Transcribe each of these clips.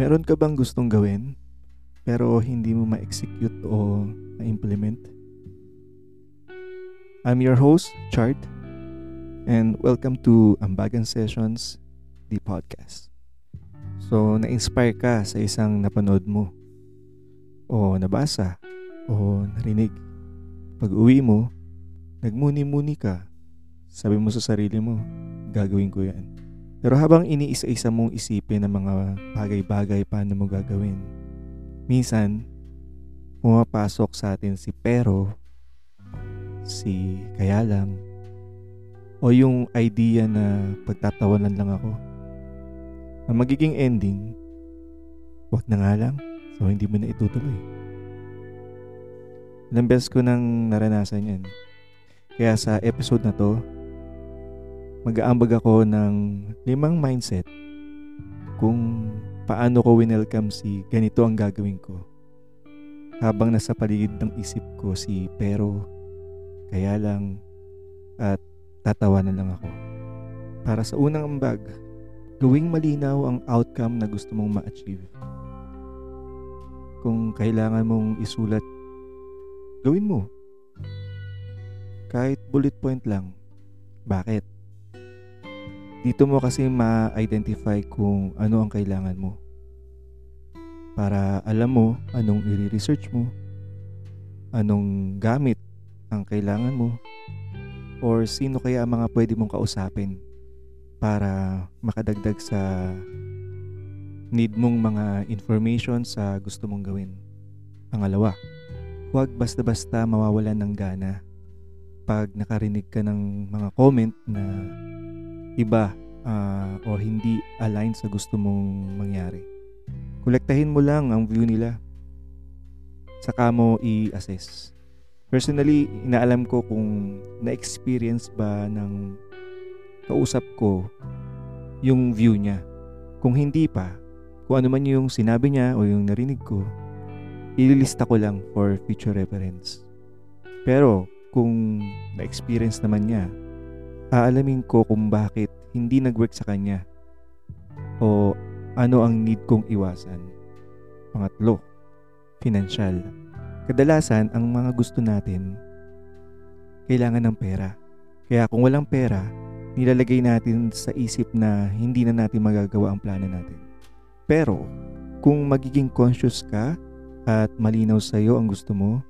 Meron ka bang gustong gawin pero hindi mo ma-execute o ma-implement? I'm your host, Chart, and welcome to Ambagan Sessions, the podcast. So, na-inspire ka sa isang napanood mo o nabasa o narinig. Pag uwi mo, nagmuni-muni ka, sabi mo sa sarili mo, gagawin ko yan. Pero habang iniisa-isa mong isipin ang mga bagay-bagay paano mo gagawin, minsan, pumapasok sa atin si pero, si kaya lang, o yung idea na pagtatawanan lang ako. Ang magiging ending, wag na nga lang, so hindi mo na itutuloy. Ilang beses ko nang naranasan yan. Kaya sa episode na to, mag-aambag ako ng limang mindset kung paano ko winelcome si ganito ang gagawin ko. Habang nasa paligid ng isip ko si pero, kaya lang, at tatawanan lang ako. Para sa unang ambag, gawing malinaw ang outcome na gusto mong ma-achieve. Kung kailangan mong isulat, gawin mo. Kahit bullet point lang. Bakit? Dito mo kasi ma-identify kung ano ang kailangan mo. Para alam mo anong i-research mo, anong gamit ang kailangan mo, or sino kaya ang mga pwede mong kausapin para makadagdag sa need mong mga information sa gusto mong gawin. Pangalawa, huwag basta-basta mawawalan ng gana pag nakarinig ka ng mga comment na iba uh, o hindi align sa gusto mong mangyari. Kolektahin mo lang ang view nila. Saka mo i-assess. Personally, inaalam ko kung na-experience ba ng kausap ko yung view niya. Kung hindi pa, kung ano man yung sinabi niya o yung narinig ko, ililista ko lang for future reference. Pero kung na-experience naman niya, aalamin ko kung bakit hindi nag-work sa kanya o ano ang need kong iwasan. Pangatlo, financial. Kadalasan, ang mga gusto natin, kailangan ng pera. Kaya kung walang pera, nilalagay natin sa isip na hindi na natin magagawa ang plano natin. Pero, kung magiging conscious ka at malinaw sa iyo ang gusto mo,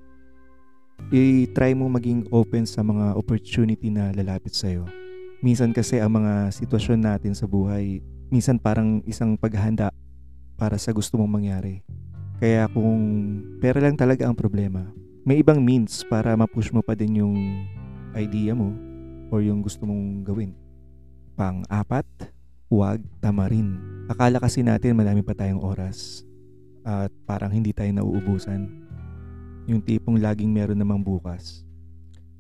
i-try mo maging open sa mga opportunity na lalapit sa iyo. Minsan kasi ang mga sitwasyon natin sa buhay, minsan parang isang paghahanda para sa gusto mong mangyari. Kaya kung pera lang talaga ang problema, may ibang means para ma-push mo pa din yung idea mo or yung gusto mong gawin. Pang-apat, huwag tamarin. Akala kasi natin madami pa tayong oras at parang hindi tayo nauubusan. Yung tipong laging meron namang bukas.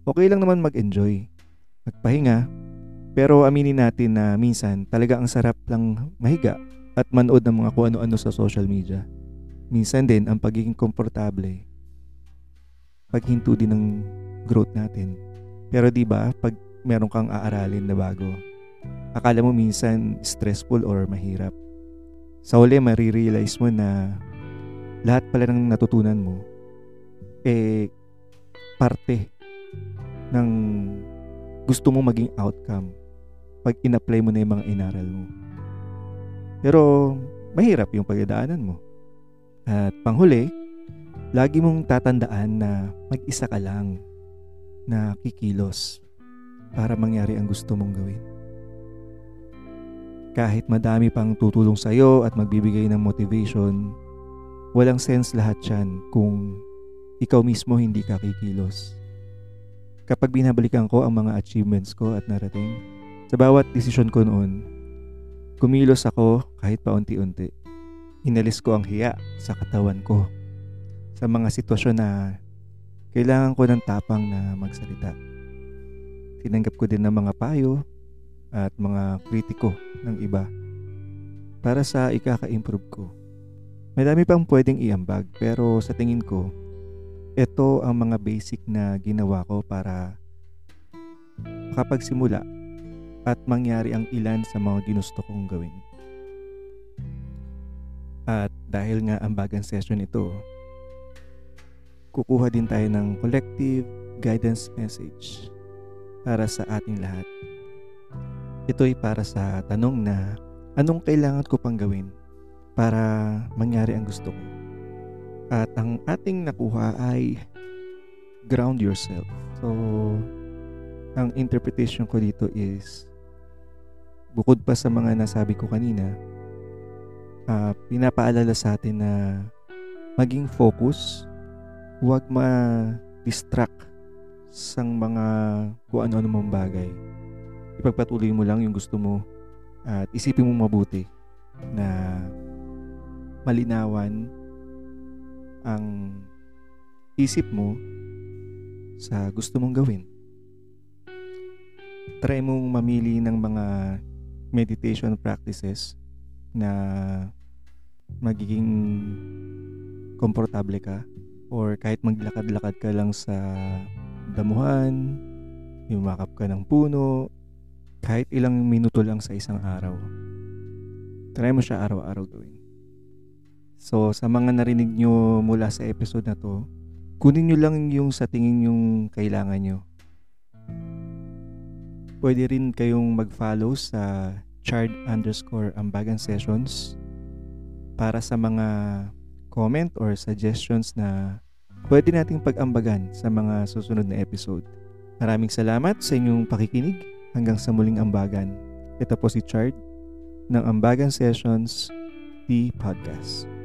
Okay lang naman mag-enjoy. Magpahinga, pero aminin natin na minsan talaga ang sarap lang mahiga at manood ng mga kung ano-ano sa social media. Minsan din ang pagiging komportable, paghinto din ng growth natin. Pero 'di ba, pag meron kang aaralin na bago, akala mo minsan stressful or mahirap. Sa uli, marirealize mo na lahat pala ng natutunan mo, eh, parte ng gusto mo maging outcome pag in-apply mo na yung mga inaral mo. Pero mahirap yung pagdadaanan mo. At panghuli, lagi mong tatandaan na mag-isa ka lang na kikilos para mangyari ang gusto mong gawin. Kahit madami pang tutulong sa iyo at magbibigay ng motivation, walang sense lahat yan kung ikaw mismo hindi ka kikilos. Kapag binabalikan ko ang mga achievements ko at narating, sa bawat desisyon ko noon, kumilos ako kahit paunti-unti. Inalis ko ang hiya sa katawan ko sa mga sitwasyon na kailangan ko ng tapang na magsalita. Tinanggap ko din ng mga payo at mga kritiko ng iba para sa ikaka-improve ko. Madami pang pwedeng iambag pero sa tingin ko, ito ang mga basic na ginawa ko para makapagsimula at mangyari ang ilan sa mga ginusto kong gawin. At dahil nga ambagan session ito, kukuha din tayo ng collective guidance message para sa ating lahat. Ito ay para sa tanong na anong kailangan ko pang gawin para mangyari ang gusto ko. At ang ating nakuha ay ground yourself. So, ang interpretation ko dito is bukod pa sa mga nasabi ko kanina, uh, pinapaalala sa atin na maging focus, huwag ma-distract sa mga kung ano-ano mong bagay. Ipagpatuloy mo lang yung gusto mo at isipin mo mabuti na malinawan ang isip mo sa gusto mong gawin. Try mong mamili ng mga meditation practices na magiging komportable ka or kahit maglakad-lakad ka lang sa damuhan, yumakap ka ng puno, kahit ilang minuto lang sa isang araw. Try mo siya araw-araw gawin. So, sa mga narinig nyo mula sa episode na to, kunin nyo lang yung sa tingin yung kailangan nyo. Pwede rin kayong mag-follow sa chard underscore ambagan sessions para sa mga comment or suggestions na pwede nating pag-ambagan sa mga susunod na episode. Maraming salamat sa inyong pakikinig hanggang sa muling ambagan. Ito po si Chard ng Ambagan Sessions, the podcast.